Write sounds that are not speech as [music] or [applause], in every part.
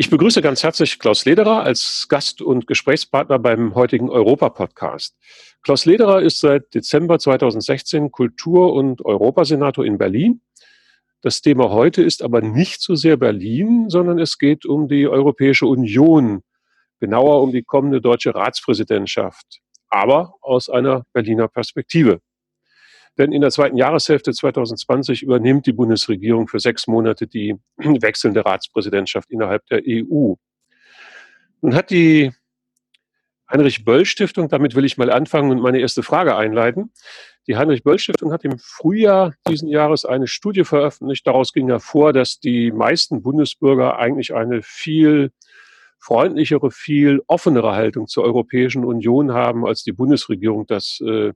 Ich begrüße ganz herzlich Klaus Lederer als Gast und Gesprächspartner beim heutigen Europa-Podcast. Klaus Lederer ist seit Dezember 2016 Kultur- und Europasenator in Berlin. Das Thema heute ist aber nicht so sehr Berlin, sondern es geht um die Europäische Union, genauer um die kommende deutsche Ratspräsidentschaft, aber aus einer Berliner Perspektive. Denn in der zweiten Jahreshälfte 2020 übernimmt die Bundesregierung für sechs Monate die [clears throat] wechselnde Ratspräsidentschaft innerhalb der EU. Nun hat die Heinrich-Böll-Stiftung, damit will ich mal anfangen und meine erste Frage einleiten. Die Heinrich-Böll-Stiftung hat im Frühjahr diesen Jahres eine Studie veröffentlicht. Daraus ging hervor, dass die meisten Bundesbürger eigentlich eine viel freundlichere, viel offenere Haltung zur Europäischen Union haben, als die Bundesregierung das äh,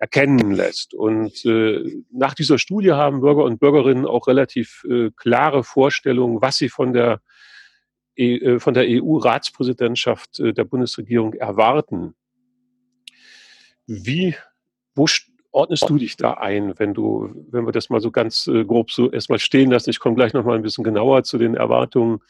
erkennen lässt. Und äh, nach dieser Studie haben Bürger und Bürgerinnen auch relativ äh, klare Vorstellungen, was sie von der, e äh, von der EU-Ratspräsidentschaft äh, der Bundesregierung erwarten. Wie, wo ordnest du dich da ein, wenn du, wenn wir das mal so ganz äh, grob so erstmal stehen lassen? Ich komme gleich noch mal ein bisschen genauer zu den Erwartungen.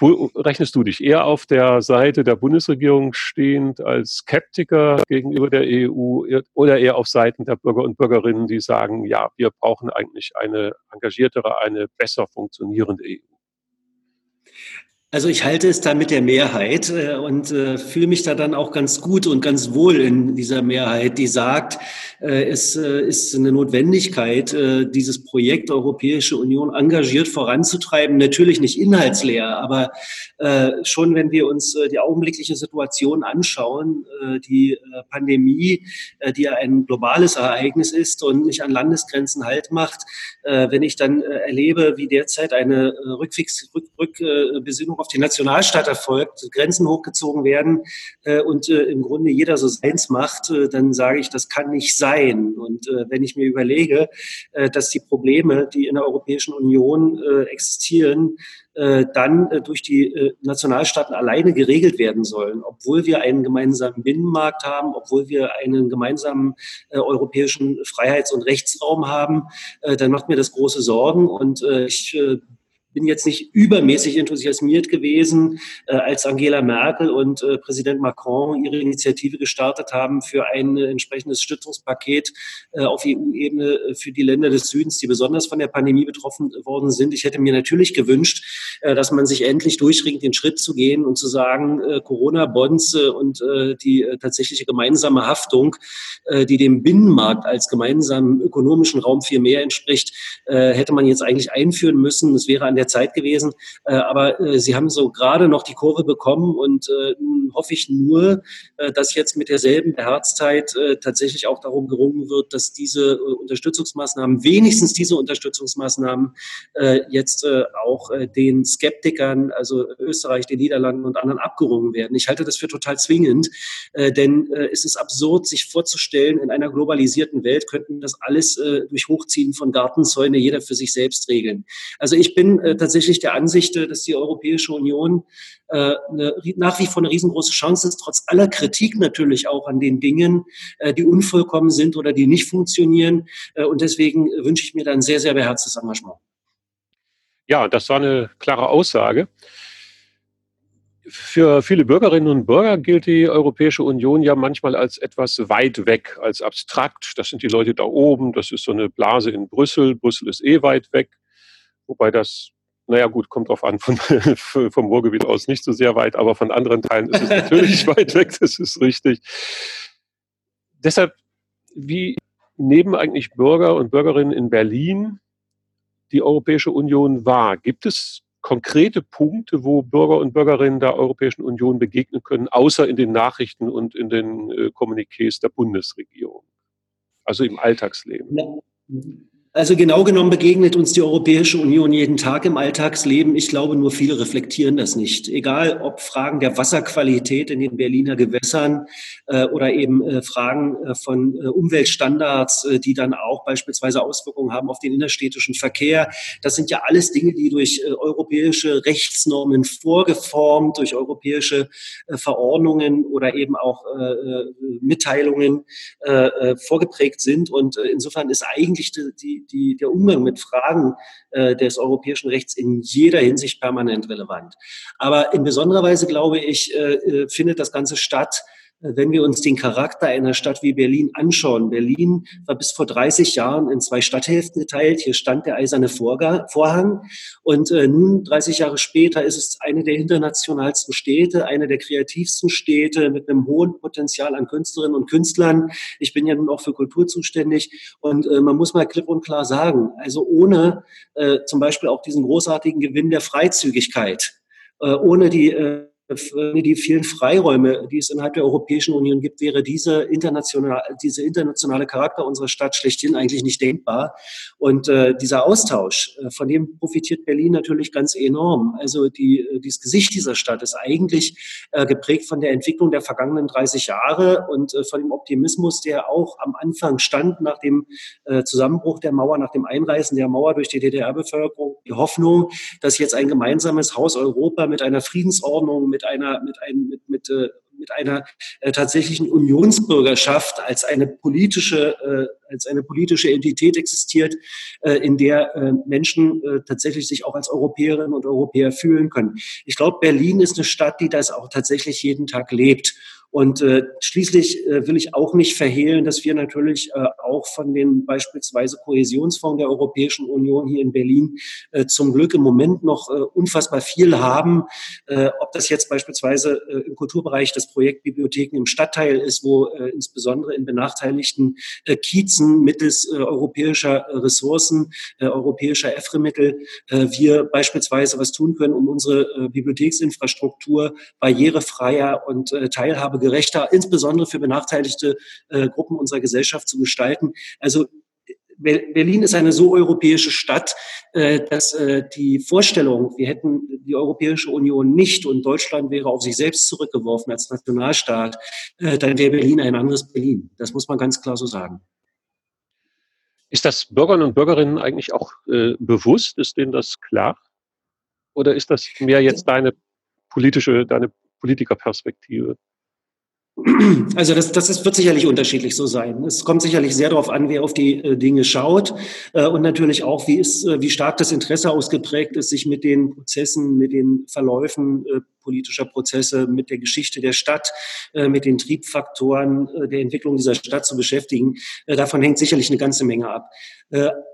Wo rechnest du dich eher auf der Seite der Bundesregierung stehend als Skeptiker gegenüber der EU oder eher auf Seiten der Bürger und Bürgerinnen, die sagen, ja, wir brauchen eigentlich eine engagiertere, eine besser funktionierende EU? Also ich halte es da mit der Mehrheit äh, und äh, fühle mich da dann auch ganz gut und ganz wohl in dieser Mehrheit, die sagt, äh, es äh, ist eine Notwendigkeit, äh, dieses Projekt Europäische Union engagiert voranzutreiben. Natürlich nicht inhaltsleer, aber äh, schon wenn wir uns die augenblickliche Situation anschauen, die Pandemie, die ja ein globales Ereignis ist und nicht an Landesgrenzen halt macht, wenn ich dann erlebe, wie derzeit eine Rückfix, Rück, Rückbesinnung auf die Nationalstaat erfolgt, Grenzen hochgezogen werden äh, und äh, im Grunde jeder so seins macht, äh, dann sage ich, das kann nicht sein. Und äh, wenn ich mir überlege, äh, dass die Probleme, die in der Europäischen Union äh, existieren, dann durch die Nationalstaaten alleine geregelt werden sollen, obwohl wir einen gemeinsamen Binnenmarkt haben, obwohl wir einen gemeinsamen europäischen Freiheits- und Rechtsraum haben, dann macht mir das große Sorgen und ich bin jetzt nicht übermäßig enthusiasmiert gewesen, äh, als Angela Merkel und äh, Präsident Macron ihre Initiative gestartet haben für ein äh, entsprechendes Stützungspaket äh, auf EU-Ebene äh, für die Länder des Südens, die besonders von der Pandemie betroffen worden sind. Ich hätte mir natürlich gewünscht, äh, dass man sich endlich durchringt, den Schritt zu gehen und zu sagen, Corona-Bonds und die tatsächliche gemeinsame Haftung, die dem Binnenmarkt als gemeinsamen ökonomischen Raum viel mehr entspricht, hätte man jetzt eigentlich einführen müssen. Es wäre an der Zeit gewesen. Äh, aber äh, sie haben so gerade noch die Kurve bekommen und äh, nun hoffe ich nur, dass jetzt mit derselben Herzzeit tatsächlich auch darum gerungen wird, dass diese Unterstützungsmaßnahmen, wenigstens diese Unterstützungsmaßnahmen jetzt auch den Skeptikern, also Österreich, den Niederlanden und anderen abgerungen werden. Ich halte das für total zwingend, denn es ist absurd, sich vorzustellen, in einer globalisierten Welt könnten das alles durch Hochziehen von Gartenzäune jeder für sich selbst regeln. Also ich bin äh, tatsächlich der Ansicht, äh, dass die Europäische Union äh, eine, nach wie vor eine riesengroße Chance ist, trotz aller Kritik natürlich auch an den Dingen, äh, die unvollkommen sind oder die nicht funktionieren. Äh, und deswegen wünsche ich mir da ein sehr, sehr beherztes Engagement. Ja, das war eine klare Aussage. Für viele Bürgerinnen und Bürger gilt die Europäische Union ja manchmal als etwas weit weg, als abstrakt. Das sind die Leute da oben, das ist so eine Blase in Brüssel. Brüssel ist eh weit weg, wobei das naja gut, kommt drauf an, von, [laughs] vom Ruhrgebiet aus nicht so sehr weit, aber von anderen Teilen ist es natürlich [laughs] weit weg, das ist richtig. Deshalb, wie nehmen eigentlich Bürger und Bürgerinnen in Berlin die Europäische Union wahr? Gibt es konkrete Punkte, wo Bürger und Bürgerinnen der Europäischen Union begegnen können, außer in den Nachrichten und in den äh, Kommuniqués der Bundesregierung? Also im Alltagsleben. Ja. Also genau genommen begegnet uns die Europäische Union jeden Tag im Alltagsleben. Ich glaube, nur viele reflektieren das nicht. Egal ob Fragen der Wasserqualität in den Berliner Gewässern äh, oder eben äh, Fragen äh, von äh, Umweltstandards, äh, die dann auch beispielsweise Auswirkungen haben auf den innerstädtischen Verkehr. Das sind ja alles Dinge, die durch äh, europäische Rechtsnormen vorgeformt, durch europäische Verordnungen oder eben auch Mitteilungen vorgeprägt sind. Und insofern ist eigentlich die, die die, der Umgang mit Fragen äh, des europäischen Rechts in jeder Hinsicht permanent relevant. Aber in besonderer Weise, glaube ich, äh, äh findet das Ganze statt, wenn wir uns den Charakter einer Stadt wie Berlin anschauen, Berlin war bis vor 30 Jahren in zwei Stadthälften geteilt. Hier stand der eiserne Vorhang. Und äh, nun, 30 Jahre später, ist es eine der internationalsten Städte, eine der kreativsten Städte mit einem hohen Potenzial an Künstlerinnen und Künstlern. Ich bin ja nun auch für Kultur zuständig. Und äh, man muss mal klipp und klar sagen, also ohne äh, zum Beispiel auch diesen großartigen Gewinn der Freizügigkeit, ohne die die vielen Freiräume, die es innerhalb der Europäischen Union gibt, wäre diese internationale, diese internationale Charakter unserer Stadt schlechthin eigentlich nicht denkbar. Und äh, dieser Austausch, äh, von dem profitiert Berlin natürlich ganz enorm. Also die, äh, dieses Gesicht dieser Stadt ist eigentlich äh, geprägt von der Entwicklung der vergangenen 30 Jahre und äh, von dem Optimismus, der auch am Anfang stand nach dem Zusammenbruch der Mauer, nach dem Einreißen der Mauer durch die DDR-Bevölkerung. Die Hoffnung, dass jetzt ein gemeinsames Haus Europa mit einer Friedensordnung, mit einer, mit einem, mit, mit, äh, mit einer äh, tatsächlichen Unionsbürgerschaft als eine politische, äh, als eine politische Entität existiert, äh, in der äh, Menschen äh, tatsächlich sich auch als Europäerinnen und Europäer fühlen können. Ich glaube, Berlin ist eine Stadt, die das auch tatsächlich jeden Tag lebt. Und äh, schließlich äh, will ich auch nicht verhehlen, dass wir natürlich äh, auch von den beispielsweise Kohäsionsfonds der Europäischen Union hier in Berlin äh, zum Glück im Moment noch äh, unfassbar viel haben. Äh, ob das jetzt beispielsweise äh, im Kulturbereich das Projekt Bibliotheken im Stadtteil ist, wo äh, insbesondere in benachteiligten äh, Kiezen mittels äh, europäischer Ressourcen, äh, europäischer EFRE-Mittel, äh, wir beispielsweise was tun können, um unsere äh, Bibliotheksinfrastruktur barrierefreier und äh, Teilhabe gerechter, insbesondere für benachteiligte äh, Gruppen unserer Gesellschaft zu gestalten. Also Berlin ist eine so europäische Stadt, äh, dass äh, die Vorstellung, wir hätten die Europäische Union nicht und Deutschland wäre auf sich selbst zurückgeworfen als Nationalstaat, äh, dann wäre Berlin ein anderes Berlin. Das muss man ganz klar so sagen. Ist das Bürgern und Bürgerinnen eigentlich auch bewusst? Ist denen das klar? Oder ist das mehr jetzt deine politische, deine Politikerperspektive? Also das, das ist, wird sicherlich unterschiedlich so sein. Es kommt sicherlich sehr darauf an, wer auf die äh, Dinge schaut äh, und natürlich auch, wie, ist, äh, wie stark das Interesse ausgeprägt ist, sich mit den Prozessen, mit den Verläufen äh, politischer Prozesse, mit der Geschichte der Stadt, äh, mit den Triebfaktoren äh, der Entwicklung dieser Stadt zu beschäftigen. davon hängt sicherlich eine ganze Menge ab.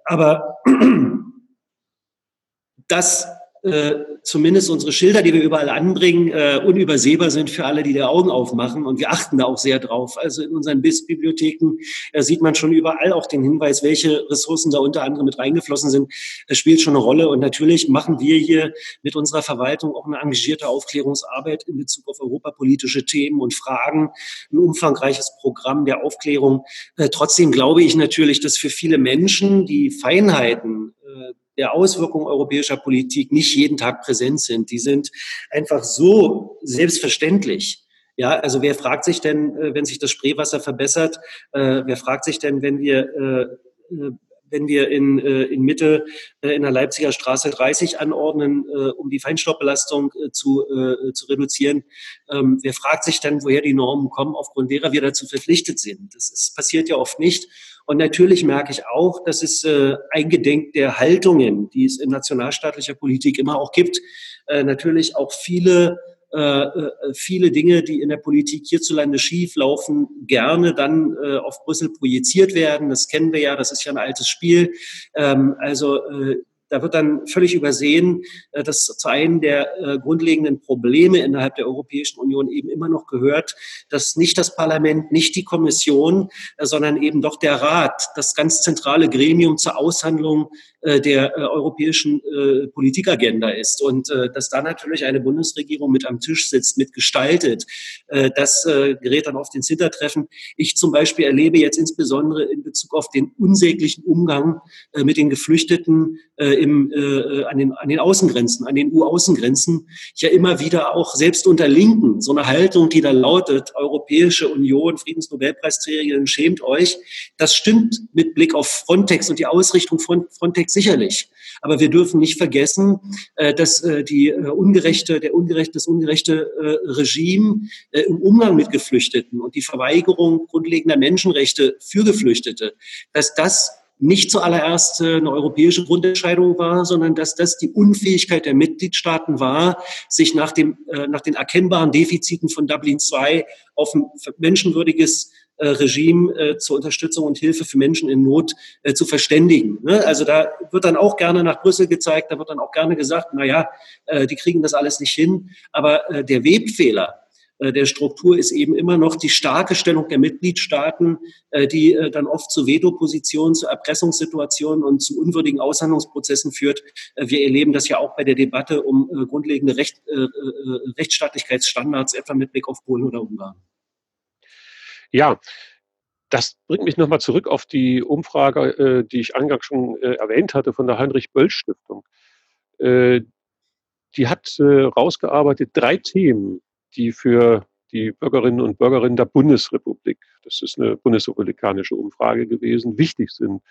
aber [clears throat] das äh, zumindest unsere Schilder, die wir überall anbringen, äh, unübersehbar sind für alle, die die Augen aufmachen. Und wir achten da auch sehr drauf. Also in unseren BIS-Bibliotheken äh, sieht man schon überall auch den Hinweis, welche Ressourcen da unter anderem mit reingeflossen sind. Das spielt schon eine Rolle. Und natürlich machen wir hier mit unserer Verwaltung auch eine engagierte Aufklärungsarbeit in Bezug auf europapolitische Themen und Fragen. Ein umfangreiches Programm der Aufklärung. Äh, trotzdem glaube ich natürlich, dass für viele Menschen die Feinheiten äh, der Auswirkungen europäischer Politik nicht jeden Tag präsent sind. Die sind einfach so selbstverständlich. Ja, also wer fragt sich denn, äh, wenn sich das Spreewasser verbessert, äh, wer fragt sich denn, wenn wir äh, wenn wir in, in Mitte in der Leipziger Straße 30 anordnen, um die Feinstaubbelastung zu, zu reduzieren. Ähm, wer fragt sich dann, woher die Normen kommen, aufgrund derer wir dazu verpflichtet sind? Das ist, passiert ja oft nicht. Und natürlich merke ich auch, dass es äh, eingedenk der Haltungen, die es in nationalstaatlicher Politik immer auch gibt, äh, natürlich auch viele äh, äh, viele Dinge, die in der Politik hierzulande schief laufen, gerne dann äh, auf Brüssel projiziert werden. Das kennen wir ja, das ist ja ein altes Spiel. Ähm, also äh, da wird dann völlig übersehen, äh, dass zu einem der äh, grundlegenden Probleme innerhalb der Europäischen Union eben immer noch gehört, dass nicht das Parlament, nicht die Kommission, äh, sondern eben doch der Rat das ganz zentrale Gremium zur Aushandlung der europäischen Politikagenda ist. Und dass da natürlich eine Bundesregierung mit am Tisch sitzt, mitgestaltet, das gerät dann auf den Hintertreffen. Ich zum Beispiel erlebe jetzt insbesondere in Bezug auf den unsäglichen Umgang mit den Geflüchteten im, äh, an, den, an den Außengrenzen, an den EU-Außengrenzen, ja immer wieder auch selbst unter Linken so eine Haltung, die da lautet, Europäische Union, Friedensnobelpreisträgerin, schämt euch. Das stimmt mit Blick auf Frontex und die Ausrichtung von Frontex sicherlich. Aber wir dürfen nicht vergessen, äh, dass äh, die äh, ungerechte, der ungerechte, das ungerechte äh, Regime äh, im Umgang mit Geflüchteten und die Verweigerung grundlegender Menschenrechte für Geflüchtete, dass das nicht zuallererst eine europäische Grundentscheidung war, sondern dass das die Unfähigkeit der Mitgliedstaaten war, sich nach, dem, nach den erkennbaren Defiziten von Dublin II auf ein menschenwürdiges äh, Regime äh, zur Unterstützung und Hilfe für Menschen in Not äh, zu verständigen. Ne? Also da wird dann auch gerne nach Brüssel gezeigt, da wird dann auch gerne gesagt, na ja, die kriegen das alles nicht hin. Aber der Webfehler, der Struktur ist eben immer noch die starke Stellung der Mitgliedstaaten, die dann oft zu Veto-Positionen, zu Erpressungssituationen und zu unwürdigen Aushandlungsprozessen führt. Wir erleben das ja auch bei der Debatte um grundlegende Recht, Rechtsstaatlichkeitsstandards, etwa mit Blick auf Polen oder Ungarn. Ja, das bringt mich nochmal zurück auf die Umfrage, äh, die ich eingangs schon äh, erwähnt hatte von der Heinrich-Böll-Stiftung. Äh, die hat äh, rausgearbeitet drei Themen, die für die Bürgerinnen und Bürger der Bundesrepublik, das ist eine bundesrepublikanische Umfrage gewesen, wichtig sind.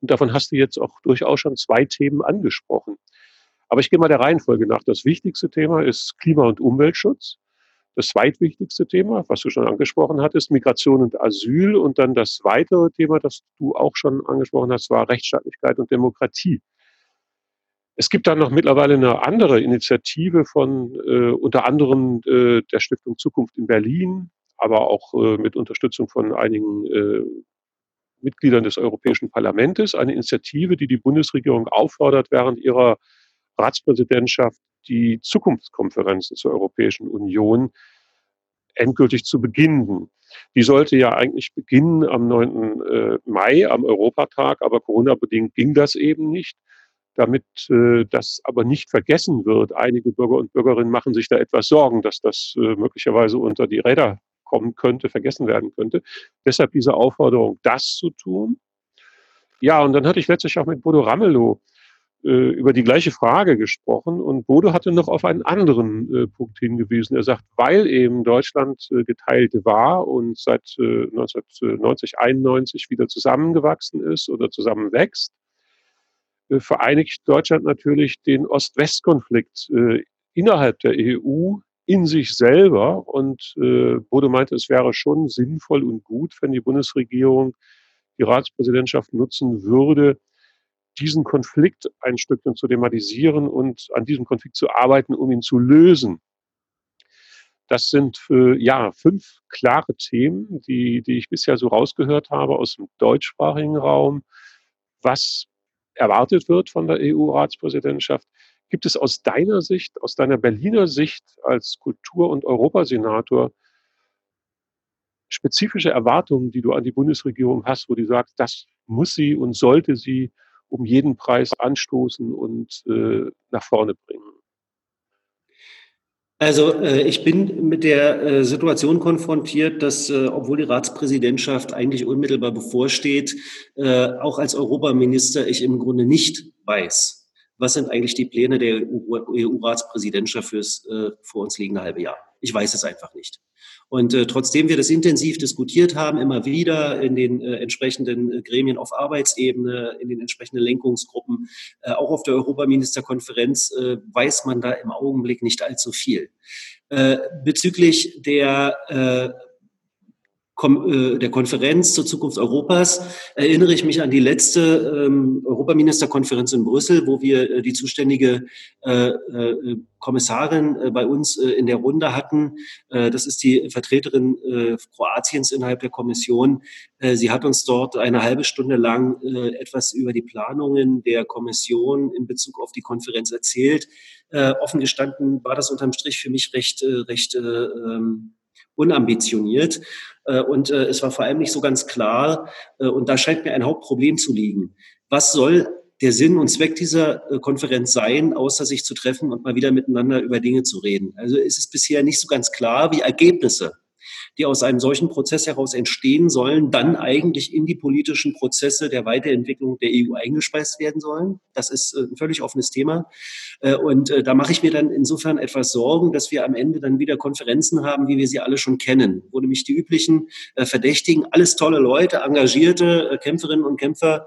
Und davon hast du jetzt auch durchaus schon zwei Themen angesprochen. Aber ich gehe mal der Reihenfolge nach. Das wichtigste Thema ist Klima- und Umweltschutz das zweitwichtigste Thema, was du schon angesprochen hattest, Migration und Asyl. Und dann das weitere Thema, das du auch schon angesprochen hast, war Rechtsstaatlichkeit und Demokratie. Es gibt dann noch mittlerweile eine andere Initiative von äh, unter anderem äh, der Stiftung Zukunft in Berlin, aber auch äh, mit Unterstützung von einigen äh, Mitgliedern des Europäischen Parlaments, eine Initiative, die die Bundesregierung auffordert, während ihrer Ratspräsidentschaft die Zukunftskonferenzen zur Europäischen Union endgültig zu beginnen. Die sollte ja eigentlich beginnen am 9. Äh, Mai, am Europatag, aber Corona-bedingt ging das eben nicht. Damit äh, das aber nicht vergessen wird, einige Bürger und Bürgerinnen machen sich da etwas Sorgen, dass das äh, möglicherweise unter die Räder kommen könnte, vergessen werden könnte. Deshalb diese Aufforderung, das zu tun. Ja, und dann hatte ich letztlich auch mit Bodo Ramelow äh, über die gleiche Frage gesprochen und Bodo hatte noch auf einen anderen äh, Punkt hingewiesen. Er sagt, weil eben Deutschland äh, geteilt war und seit äh, 1990, 91 wieder zusammengewachsen ist oder zusammenwächst, äh, vereinigt Deutschland natürlich den Ost-West-Konflikt äh, innerhalb der EU in sich selber. Und äh, Bodo meinte, es wäre schon sinnvoll und gut, wenn die Bundesregierung die Ratspräsidentschaft nutzen würde, diesen Konflikt ein Stückchen zu thematisieren und an diesem Konflikt zu arbeiten, um ihn zu lösen. Das sind äh, ja fünf klare Themen, die, die ich bisher so rausgehört habe aus dem deutschsprachigen Raum. Was erwartet wird von der EU-Ratspräsidentschaft? Gibt es aus deiner Sicht, aus deiner Berliner Sicht als Kultur- und Europasenator spezifische Erwartungen, die du an die Bundesregierung hast, wo du sagst, das muss sie und sollte sie um jeden Preis anstoßen und äh, nach vorne bringen? Also äh, ich bin mit der äh, Situation konfrontiert, dass äh, obwohl die Ratspräsidentschaft eigentlich unmittelbar bevorsteht, äh, auch als Europaminister ich im Grunde nicht weiß, was sind eigentlich die Pläne der EU-Ratspräsidentschaft fürs äh, vor uns liegende halbe Jahr. Ich weiß es einfach nicht. Und äh, trotzdem wir das intensiv diskutiert haben, immer wieder in den äh, entsprechenden äh, Gremien auf Arbeitsebene, in den entsprechenden Lenkungsgruppen, äh, auch auf der Europaministerkonferenz, äh, weiß man da im Augenblick nicht allzu viel. Äh, bezüglich der äh, der Konferenz zur Zukunft Europas erinnere ich mich an die letzte ähm, Europaministerkonferenz in Brüssel, wo wir äh, die zuständige äh, äh, Kommissarin äh, bei uns äh, in der Runde hatten. das ist die Vertreterin Kroatiens innerhalb der Kommission. sie hat uns dort eine halbe Stunde lang etwas über die Planungen der Kommission in Bezug auf die Konferenz erzählt. offen gestanden war das unterm Strich für mich recht, recht ähm, unambitioniert. Äh, und äh, es war vor allem nicht so ganz klar, äh, und da scheint mir ein Hauptproblem zu liegen. Was soll der Sinn und Zweck dieser Konferenz sein, außer sich zu treffen und mal wieder miteinander über Dinge zu reden? Also es ist bisher nicht so ganz klar, wie Ergebnisse die aus einem solchen Prozess heraus entstehen sollen, dann eigentlich in die politischen Prozesse der Weiterentwicklung der EU eingespeist werden sollen. Das ist äh, ein völlig offenes Thema. Äh, und äh, da mache ich mir dann insofern etwas Sorgen, dass wir am Ende dann wieder Konferenzen haben, wie wir sie alle schon kennen, wo nämlich die üblichen Verdächtigen, alles tolle Leute, engagierte Kämpferinnen und Kämpfer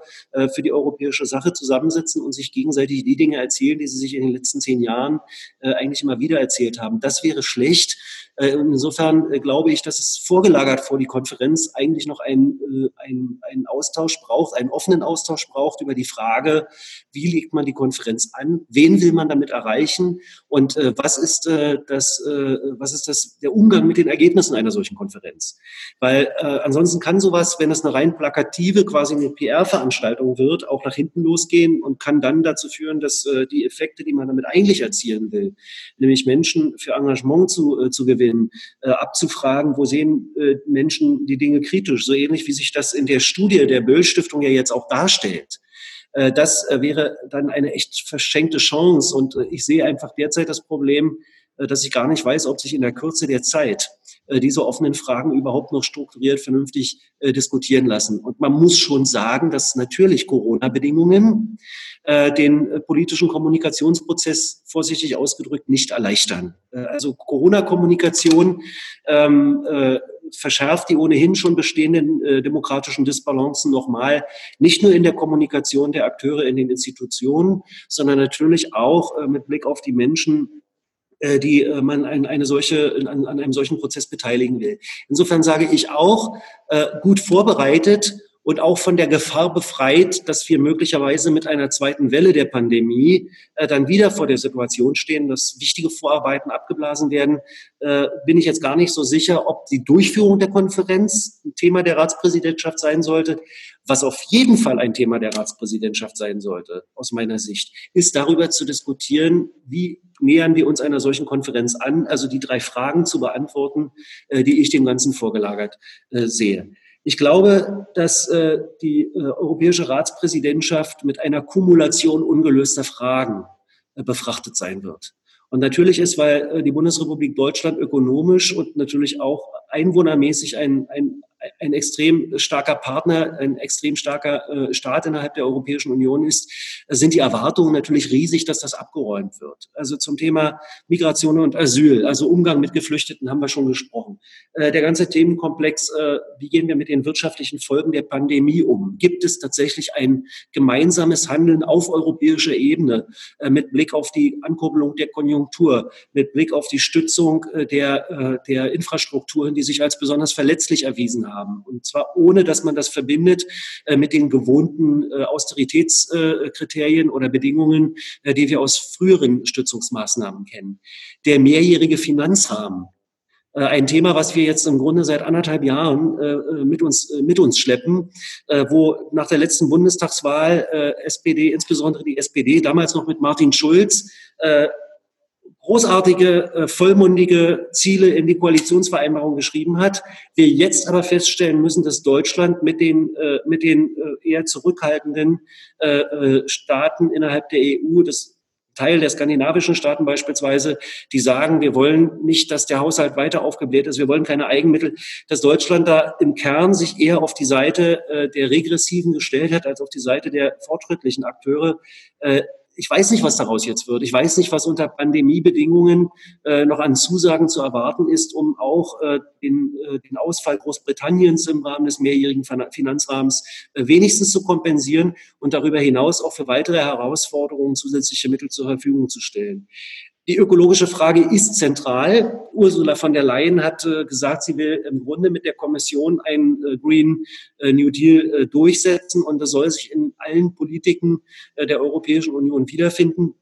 für die europäische Sache zusammensitzen und sich gegenseitig die Dinge erzählen, die sie sich in den letzten zehn Jahren eigentlich immer wieder erzählt haben. Das wäre schlecht. Insofern glaube ich, dass dass es vorgelagert vor die Konferenz eigentlich noch einen, äh, einen, einen Austausch braucht, einen offenen Austausch braucht über die Frage, wie legt man die Konferenz an, wen will man damit erreichen und äh, was ist äh, das, äh, was ist das, der Umgang mit den Ergebnissen einer solchen Konferenz? Weil äh, ansonsten kann sowas, wenn es eine rein plakative, quasi eine PR-Veranstaltung wird, auch nach hinten losgehen und kann dann dazu führen, dass äh, die Effekte, die man damit eigentlich erzielen will, nämlich Menschen für Engagement zu, äh, zu gewinnen, äh, abzufragen, wo sehen äh, Menschen die Dinge kritisch, so ähnlich wie sich das in der Studie der Böll Stiftung ja jetzt auch darstellt. Äh, das äh, wäre dann eine echt verschenkte Chance und äh, ich sehe einfach derzeit das Problem, dass ich gar nicht weiß, ob sich in der Kürze der Zeit diese offenen Fragen überhaupt noch strukturiert vernünftig diskutieren lassen. Und man muss schon sagen, dass natürlich Corona-Bedingungen den politischen Kommunikationsprozess vorsichtig ausgedrückt nicht erleichtern. Also Corona-Kommunikation ähm, verschärft die ohnehin schon bestehenden äh, demokratischen Disbalancen nochmal, nicht nur in der Kommunikation der Akteure in den Institutionen, sondern natürlich auch äh, mit Blick auf die Menschen, äh, die äh, man an, eine solche, an, an einem solchen Prozess beteiligen will. Insofern sage ich auch, äh, gut vorbereitet und auch von der Gefahr befreit, dass wir möglicherweise mit einer zweiten Welle der Pandemie äh, dann wieder vor der Situation stehen, dass wichtige Vorarbeiten abgeblasen werden, äh, bin ich jetzt gar nicht so sicher, ob die Durchführung der Konferenz ein Thema der Ratspräsidentschaft sein sollte. Was auf jeden Fall ein Thema der Ratspräsidentschaft sein sollte, aus meiner Sicht, ist darüber zu diskutieren, wie nähern wir uns einer solchen Konferenz an, also die drei Fragen zu beantworten, äh, die ich dem Ganzen vorgelagert äh, sehe. Ich glaube, dass äh, die äh, europäische Ratspräsidentschaft mit einer Kumulation ungelöster Fragen äh, befrachtet sein wird. Und natürlich ist, weil äh, die Bundesrepublik Deutschland ökonomisch und natürlich auch einwohnermäßig ein, ein, ein extrem starker Partner, ein extrem starker äh, Staat innerhalb der Europäischen Union ist, sind die Erwartungen natürlich riesig, dass das abgeräumt wird. Also zum Thema Migration und Asyl, also Umgang mit Geflüchteten haben wir schon gesprochen. Äh, der ganze Themenkomplex, äh, wie gehen wir mit den wirtschaftlichen Folgen der Pandemie um? Gibt es tatsächlich ein gemeinsames Handeln auf europäischer Ebene mit Blick auf die Ankurbelung der Konjunktur, mit Blick auf die Stützung der, der Infrastrukturen, die sich als besonders verletzlich erwiesen haben? Haben. Und zwar ohne, dass man das verbindet äh, mit den gewohnten äh, Austeritätskriterien oder Bedingungen, äh, die wir aus früheren Stützungsmaßnahmen kennen. Der mehrjährige Finanzrahmen ein Thema, was wir jetzt im Grunde seit anderthalb Jahren mit uns mit uns schleppen, wo nach der letzten Bundestagswahl SPD, insbesondere die SPD, damals noch mit Martin Schulz, großartige, äh, vollmundige Ziele in die Koalitionsvereinbarung geschrieben hat. Wir jetzt aber feststellen müssen, dass Deutschland mit den, äh, mit den äh, eher zurückhaltenden Staaten innerhalb der EU, das Teil der skandinavischen Staaten beispielsweise, die sagen, wir wollen nicht, dass der Haushalt weiter aufgebläht ist, wir wollen keine Eigenmittel, dass Deutschland da im Kern sich eher auf die Seite der Regressiven gestellt hat, als auf die Seite der fortschrittlichen Akteure ich weiß nicht, was daraus jetzt wird. Ich weiß nicht, was unter Pandemiebedingungen äh, noch an Zusagen zu erwarten ist, um auch äh, den, äh, den Ausfall Großbritanniens im Rahmen des mehrjährigen Finanzrahmens äh, wenigstens zu kompensieren und darüber hinaus auch für weitere Herausforderungen zusätzliche Mittel zur Verfügung zu stellen. Die ökologische Frage ist zentral. Ursula von der Leyen hat äh, gesagt, sie will im Grunde mit der Kommission einen äh, Green äh, New Deal durchsetzen und das soll sich in allen Politiken der Europäischen Union wiederfinden.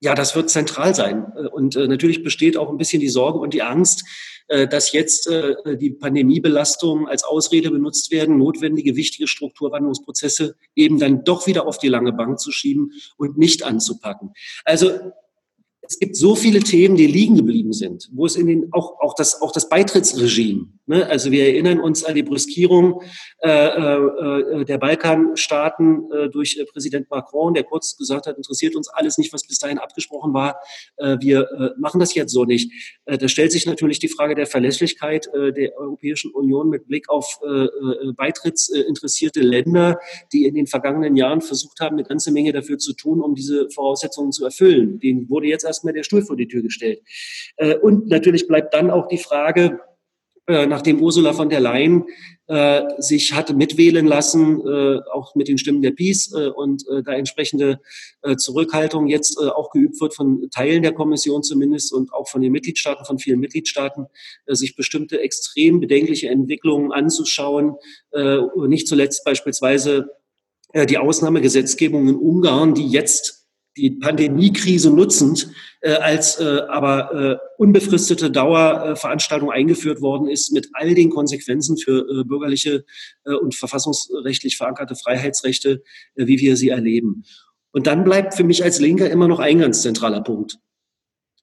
Ja, das wird zentral sein. Und natürlich besteht auch ein bisschen die Sorge und die Angst, dass jetzt die Pandemiebelastung als Ausrede benutzt werden, notwendige, wichtige Strukturwandlungsprozesse eben dann doch wieder auf die lange Bank zu schieben und nicht anzupacken. Also es gibt so viele Themen, die liegen geblieben sind, wo es in den auch auch das auch das Beitrittsregime Ne? Also wir erinnern uns an die Brüskierung äh, äh, der Balkanstaaten äh, durch äh, Präsident Macron, der kurz gesagt hat, interessiert uns alles nicht, was bis dahin abgesprochen war. Äh, wir äh, machen das jetzt so nicht. Äh, da stellt sich natürlich die Frage der Verlässlichkeit äh, der Europäischen Union mit Blick auf äh, äh beitrittsinteressierte Länder, die in den vergangenen Jahren versucht haben, eine ganze Menge dafür zu tun, um diese Voraussetzungen zu erfüllen. Denen wurde jetzt erstmal der Stuhl vor die Tür gestellt. Äh, und natürlich bleibt dann auch die Frage, äh, nachdem Ursula von der Leyen äh, sich hatte mitwählen lassen, äh, auch mit den Stimmen der Peace äh, und äh, da entsprechende Zurückhaltung jetzt auch geübt wird von Teilen der Kommission zumindest und auch von den Mitgliedstaaten, von vielen Mitgliedstaaten, sich bestimmte extrem bedenkliche Entwicklungen anzuschauen, nicht zuletzt beispielsweise die Ausnahmegesetzgebung in Ungarn, die jetzt die Pandemiekrise nutzend äh, als äh, aber äh, unbefristete Dauerveranstaltung eingeführt worden ist mit all den Konsequenzen für äh, bürgerliche äh, und verfassungsrechtlich verankerte Freiheitsrechte, äh, wie wir sie erleben. Und dann bleibt für mich als Linker immer noch ein ganz zentraler Punkt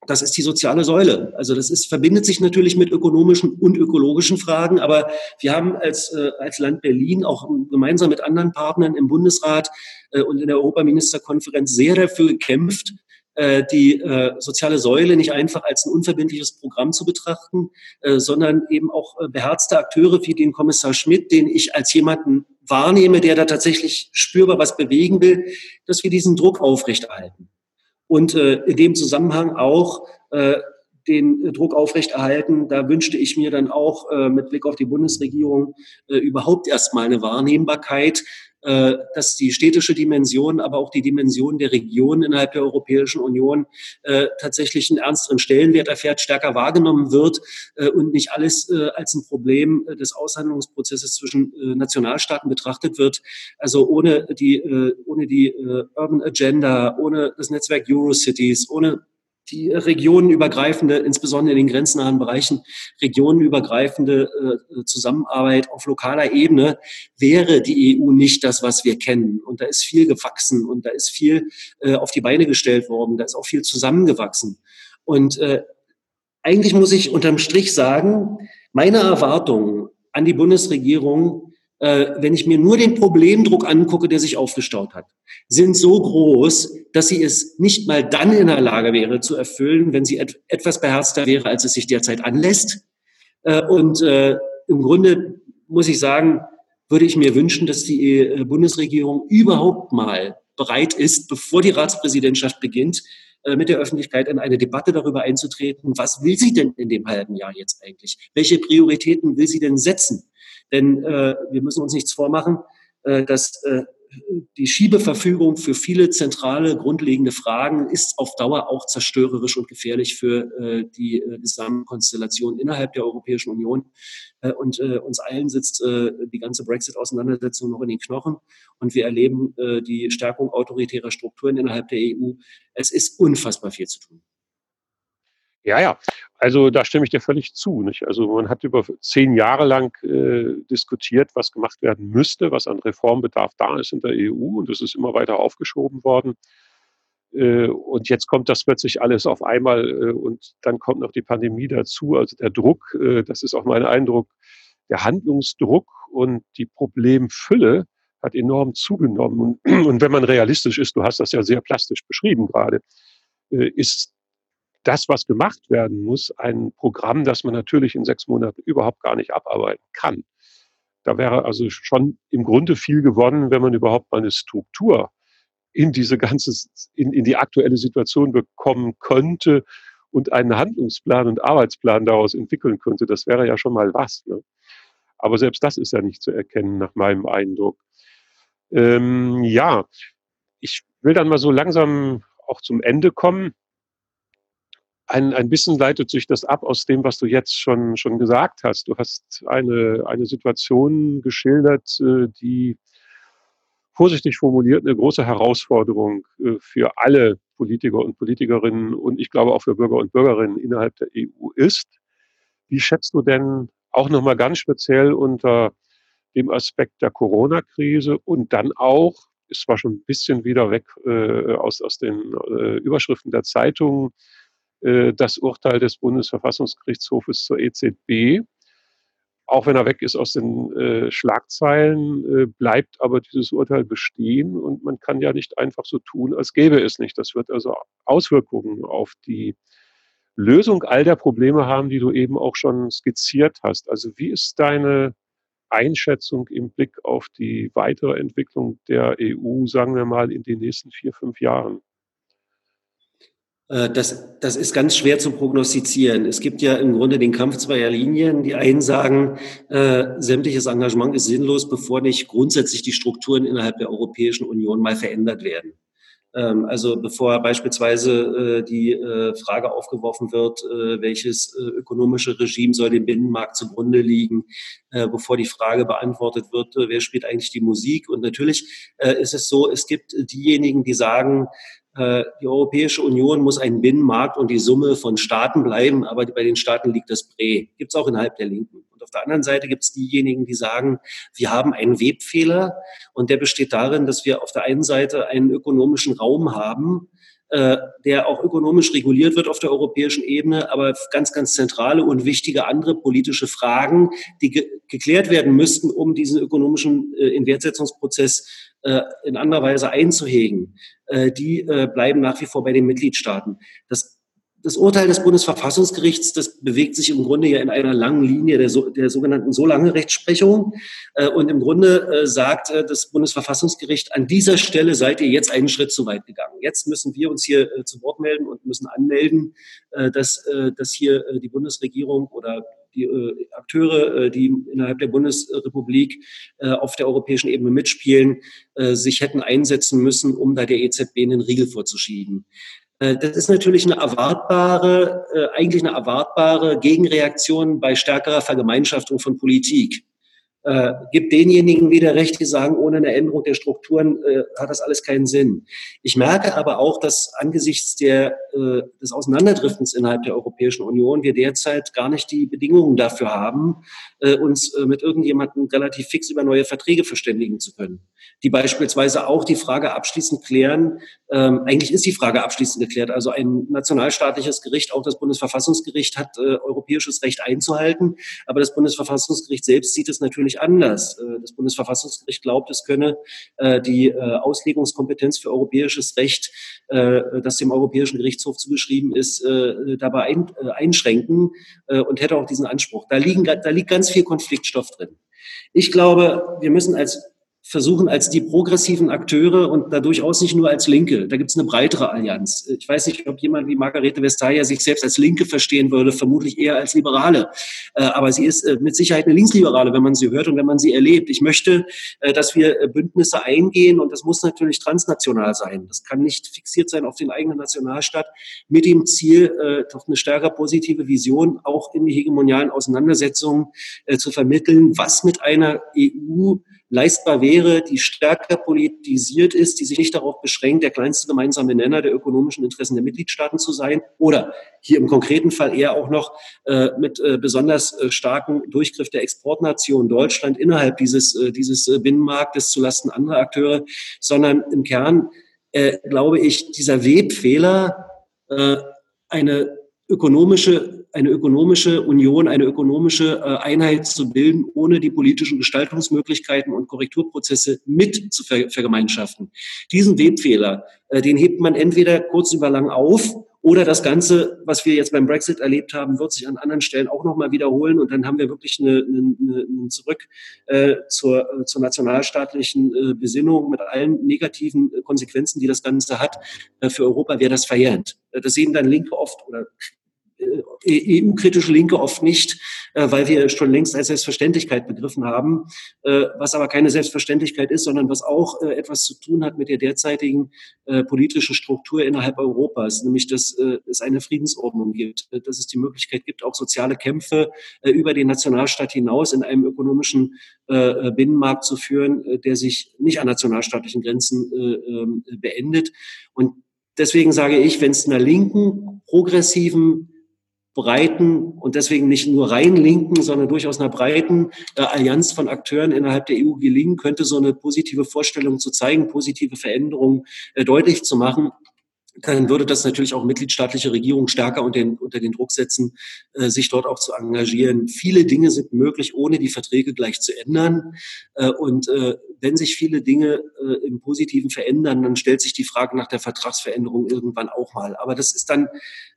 das ist die soziale Säule. Also das ist, verbindet sich natürlich mit ökonomischen und ökologischen Fragen, aber wir haben als, äh, als Land Berlin auch gemeinsam mit anderen Partnern im Bundesrat äh, und in der Europaministerkonferenz sehr dafür gekämpft, äh, die äh, soziale Säule nicht einfach als ein unverbindliches Programm zu betrachten, äh, sondern eben auch äh, beherzte Akteure wie den Kommissar Schmidt, den ich als jemanden wahrnehme, der da tatsächlich spürbar was bewegen will, dass wir diesen Druck aufrechterhalten und äh, in dem Zusammenhang auch äh, den Druck aufrechterhalten. Da wünschte ich mir dann auch äh, mit Blick auf die Bundesregierung äh, überhaupt erstmal eine Wahrnehmbarkeit äh, dass die städtische Dimension, aber auch die Dimension der Region innerhalb der Europäischen Union äh, tatsächlich einen ernsteren Stellenwert erfährt, stärker wahrgenommen wird äh, und nicht alles als ein Problem des Aushandlungsprozesses zwischen Nationalstaaten betrachtet wird. Also ohne die, ohne die Urban Agenda, ohne das Netzwerk Eurocities, ohne die regionenübergreifende, insbesondere in den grenznahen Bereichen, regionenübergreifende äh, Zusammenarbeit auf lokaler Ebene wäre die EU nicht das, was wir kennen. Und da ist viel gewachsen und da ist viel äh, auf die Beine gestellt worden, da ist auch viel zusammengewachsen. Und äh, eigentlich muss ich unterm Strich sagen, meine Erwartungen an die Bundesregierung wenn ich mir nur den Problemdruck angucke, der sich aufgestaut hat, sind so groß, dass sie es nicht mal dann in der Lage wäre zu erfüllen, wenn sie et etwas beherzter wäre, als es sich derzeit anlässt. Äh, und äh, im Grunde muss ich sagen, würde ich mir wünschen, dass die äh, Bundesregierung überhaupt mal bereit ist, bevor die Ratspräsidentschaft beginnt, äh, mit der Öffentlichkeit in eine Debatte darüber einzutreten, was will sie denn in dem halben Jahr jetzt eigentlich? Welche Prioritäten will sie denn setzen? Denn äh, wir müssen uns nichts vormachen, äh, dass äh, die Schiebeverfügung für viele zentrale, grundlegende Fragen ist auf Dauer auch zerstörerisch und gefährlich für äh, die äh, Gesamtkonstellation innerhalb der Europäischen Union. Äh, und äh, uns allen sitzt äh, die ganze Brexit-Auseinandersetzung noch in den Knochen. Und wir erleben äh, die Stärkung autoritärer Strukturen innerhalb der EU. Es ist unfassbar viel zu tun. Ja, ja. Also da stimme ich dir völlig zu. Nicht? Also man hat über zehn Jahre lang äh, diskutiert, was gemacht werden müsste, was an Reformbedarf da ist in der EU und das ist immer weiter aufgeschoben worden. Äh, und jetzt kommt das plötzlich alles auf einmal äh, und dann kommt noch die Pandemie dazu. Also der Druck, äh, das ist auch mein Eindruck, der Handlungsdruck und die Problemfülle hat enorm zugenommen. Und, [clears throat] und wenn man realistisch ist, du hast das ja sehr plastisch beschrieben gerade, äh, ist das, was gemacht werden muss, ein Programm, das man natürlich in sechs Monaten überhaupt gar nicht abarbeiten kann. Da wäre also schon im Grunde viel gewonnen, wenn man überhaupt mal eine Struktur in diese ganze, in, in die aktuelle Situation bekommen könnte und einen Handlungsplan und Arbeitsplan daraus entwickeln könnte. Das wäre ja schon mal was. Ne? Aber selbst das ist ja nicht zu erkennen, nach meinem Eindruck. Ähm, ja, ich will dann mal so langsam auch zum Ende kommen ein, ein bisschen leitet sich das ab aus dem, was du jetzt schon, schon gesagt hast. Du hast eine, eine Situation geschildert, äh, die vorsichtig formuliert eine große Herausforderung äh, für alle Politiker und Politikerinnen und ich glaube auch für Bürger und Bürgerinnen innerhalb der EU ist. Wie schätzt du denn auch nochmal ganz speziell unter dem Aspekt der Corona-Krise und dann auch, ist zwar schon ein bisschen wieder weg äh, aus, aus den äh, Überschriften der Zeitungen, äh, das Urteil des Bundesverfassungsgerichtshofes zur EZB. Auch wenn er weg ist aus den äh, Schlagzeilen, äh, bleibt aber dieses Urteil bestehen und man kann ja nicht einfach so tun, als gäbe es nicht. Das wird also Auswirkungen auf die Lösung all der Probleme haben, die du eben auch schon skizziert hast. Also wie ist deine Einschätzung im Blick auf die weitere Entwicklung der EU, sagen wir mal, in den nächsten vier, fünf Jahren? Äh, das, das ist ganz schwer zu prognostizieren. Es gibt ja im Grunde den Kampf zweier Linien. Die einen sagen, äh, sämtliches Engagement ist sinnlos, bevor nicht grundsätzlich die Strukturen innerhalb der Europäischen Union mal verändert werden. Ähm, also bevor beispielsweise äh, die äh, Frage aufgeworfen wird, äh, welches äh, ökonomische Regime soll dem Binnenmarkt zugrunde liegen, äh, bevor die Frage beantwortet wird, wer spielt eigentlich die Musik. Und natürlich ist es so, es gibt diejenigen, die sagen, äh, die Europäische Union muss ein Binnenmarkt und die Summe von Staaten bleiben, aber bei den Staaten liegt das Prä. Gibt es auch innerhalb der Linken. Und auf der anderen Seite gibt es diejenigen, die sagen, wir haben einen Webfehler und der besteht darin, dass wir auf der einen Seite einen ökonomischen Raum haben, äh, der auch ökonomisch reguliert wird auf der europäischen Ebene, aber ganz, ganz zentrale und wichtige andere politische Fragen, die ge geklärt werden müssten, um diesen ökonomischen äh, Inwertsetzungsprozess äh, in anderer Weise einzuhegen, äh, die äh, bleiben nach wie vor bei den Mitgliedstaaten. Das das Urteil des Bundesverfassungsgerichts, das bewegt sich im Grunde ja in einer langen Linie der, so, der sogenannten so lange Rechtsprechung. Äh, und im Grunde äh, sagt äh, das Bundesverfassungsgericht, an dieser Stelle seid ihr jetzt einen Schritt zu weit gegangen. Jetzt müssen wir uns hier äh, zu Wort melden und müssen anmelden, dass, dass hier die Bundesregierung oder die äh, Akteure, äh, die innerhalb der Bundesrepublik äh, auf der europäischen Ebene mitspielen, äh, sich hätten einsetzen müssen, um da der EZB einen Riegel vorzuschieben. Äh, das ist natürlich eine erwartbare, äh, eigentlich eine erwartbare Gegenreaktion bei stärkerer Vergemeinschaftung von Politik äh, gibt denjenigen wieder recht, die sagen, ohne eine Änderung der Strukturen äh, hat das alles keinen Sinn. Ich merke aber auch, dass angesichts der, äh, des Auseinanderdriftens innerhalb der Europäischen Union wir derzeit gar nicht die Bedingungen dafür haben, äh, uns äh, mit irgendjemandem relativ fix über neue Verträge verständigen zu können, die beispielsweise auch die Frage abschließend klären. Ähm, eigentlich ist die Frage abschließend geklärt. Also ein nationalstaatliches Gericht, auch das Bundesverfassungsgericht, hat äh, europäisches Recht einzuhalten, aber das Bundesverfassungsgericht selbst sieht es natürlich anders. Äh, das Bundesverfassungsgericht glaubt, es könne äh, die äh, Auslegungskompetenz für europäisches Recht, das dem Europäischen Gerichtshof zugeschrieben ist, dabei einschränken und hätte auch diesen Anspruch. Da, liegen, da liegt ganz viel Konfliktstoff drin. Ich glaube, wir müssen als versuchen als die progressiven Akteure und da durchaus nicht nur als Linke. Da gibt es eine breitere Allianz. Ich weiß nicht, ob jemand wie Margarete Vestager sich selbst als Linke verstehen würde, vermutlich eher als Liberale. Äh, aber sie ist äh, mit Sicherheit eine Linksliberale, wenn man sie hört und wenn man sie erlebt. Ich möchte, äh, dass wir Bündnisse eingehen und das muss natürlich transnational sein. Das kann nicht fixiert sein auf den eigenen Nationalstaat mit dem Ziel, doch eine stärker positive Vision auch in die hegemonialen Auseinandersetzungen zu vermitteln, was mit einer EU leistbar wäre, die stärker politisiert ist, die sich nicht darauf beschränkt, der kleinste gemeinsame Nenner der ökonomischen Interessen der Mitgliedstaaten zu sein oder hier im konkreten Fall eher auch noch äh, mit äh, besonders äh, starken Durchgriff der Exportnation Deutschland innerhalb dieses, äh, dieses äh, Binnenmarktes zulasten anderer Akteure, sondern im Kern äh, glaube ich, dieser Webfehler, äh, eine ökonomische, eine ökonomische Union, eine ökonomische äh, Einheit zu bilden, ohne die politischen Gestaltungsmöglichkeiten und Korrekturprozesse mit zu vergemeinschaften. Diesen Webfehler, äh, den hebt man entweder kurz über lang auf oder das Ganze, was wir jetzt beim Brexit erlebt haben, wird sich an anderen Stellen auch nochmal wiederholen und dann haben wir wirklich eine, eine, eine Zurück äh, zur, äh, zur nationalstaatlichen äh, Besinnung mit allen negativen Konsequenzen, die das Ganze hat. Äh, für Europa wäre das verjährend. Das sehen dann Linke oft oder äh, EU-kritische Linke oft nicht, äh, weil wir schon längst als Selbstverständlichkeit begriffen haben, äh, was aber keine Selbstverständlichkeit ist, sondern was auch etwas zu tun hat mit der derzeitigen politischen Struktur innerhalb Europas, nämlich dass es eine Friedensordnung gibt, dass es die Möglichkeit gibt, auch soziale Kämpfe über den Nationalstaat hinaus in einem ökonomischen Binnenmarkt zu führen, der sich nicht an nationalstaatlichen Grenzen ähm, beendet. Und deswegen sage ich, wenn es einer linken, progressiven breiten und deswegen nicht nur rein linken, sondern durchaus einer breiten äh, Allianz von Akteuren innerhalb der EU gelingen könnte, so eine positive Vorstellung zu zeigen, positive Veränderungen äh, deutlich zu machen dann würde das natürlich auch mitgliedstaatliche Regierungen stärker unter den, unter den Druck setzen, äh, sich dort auch zu engagieren. Viele Dinge sind möglich, ohne die Verträge gleich zu ändern. Äh, und äh, wenn sich viele Dinge äh, im Positiven verändern, dann stellt sich die Frage nach der Vertragsveränderung irgendwann auch mal. Aber das ist dann,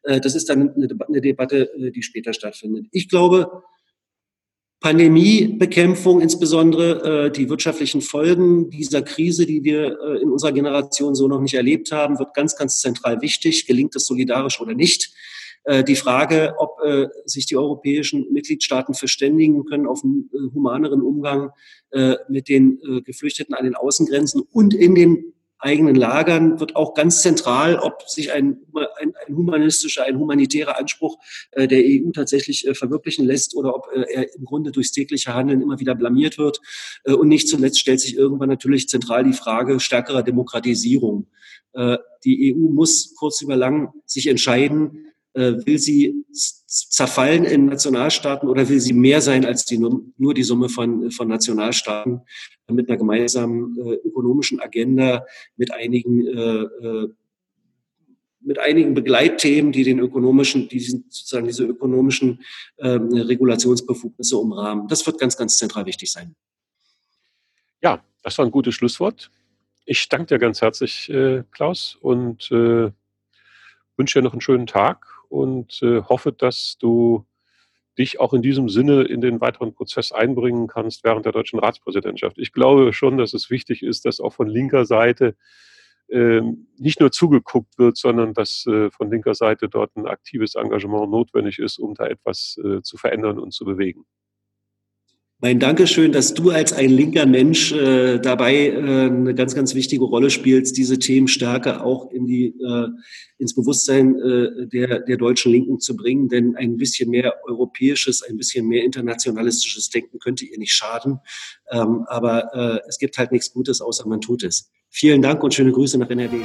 äh, das ist dann eine, eine Debatte, äh, die später stattfindet. Ich glaube, Pandemiebekämpfung, insbesondere äh, die wirtschaftlichen Folgen dieser Krise, die wir äh, in unserer Generation so noch nicht erlebt haben, wird ganz, ganz zentral wichtig. Gelingt es solidarisch oder nicht? Äh, die Frage, ob äh, sich die europäischen Mitgliedstaaten verständigen können auf einen äh, humaneren Umgang äh, mit den äh, Geflüchteten an den Außengrenzen und in den eigenen Lagern wird auch ganz zentral, ob sich ein, ein, ein humanistischer, ein humanitärer Anspruch äh, der EU tatsächlich äh, verwirklichen lässt oder ob äh, er im Grunde durchs tägliche Handeln immer wieder blamiert wird. Äh, und nicht zuletzt stellt sich irgendwann natürlich zentral die Frage stärkerer Demokratisierung. Äh, die EU muss kurz über lang sich entscheiden, will sie zerfallen in Nationalstaaten oder will sie mehr sein als die, nur die Summe von, von Nationalstaaten mit einer gemeinsamen äh, ökonomischen Agenda, mit einigen äh, äh, mit einigen Begleitthemen, die den ökonomischen, die sozusagen diese ökonomischen ähm, Regulationsbefugnisse umrahmen. Das wird ganz, ganz zentral wichtig sein. Ja, das war ein gutes Schlusswort. Ich danke dir ganz herzlich, äh, Klaus, und äh, wünsche dir noch einen schönen Tag und äh, hoffe, dass du dich auch in diesem Sinne in den weiteren Prozess einbringen kannst während der deutschen Ratspräsidentschaft. Ich glaube schon, dass es wichtig ist, dass auch von linker Seite äh, nicht nur zugeguckt wird, sondern dass äh, von linker Seite dort ein aktives Engagement notwendig ist, um da etwas äh, zu verändern und zu bewegen. Mein Dankeschön, dass du als ein linker Mensch äh, dabei äh, eine ganz, ganz wichtige Rolle spielst, diese Themen stärker auch in die, äh, ins Bewusstsein äh, der, der deutschen Linken zu bringen. Denn ein bisschen mehr europäisches, ein bisschen mehr internationalistisches Denken könnte ihr nicht schaden. Ähm, aber äh, es gibt halt nichts Gutes, außer man tut es. Vielen Dank und schöne Grüße nach NRW.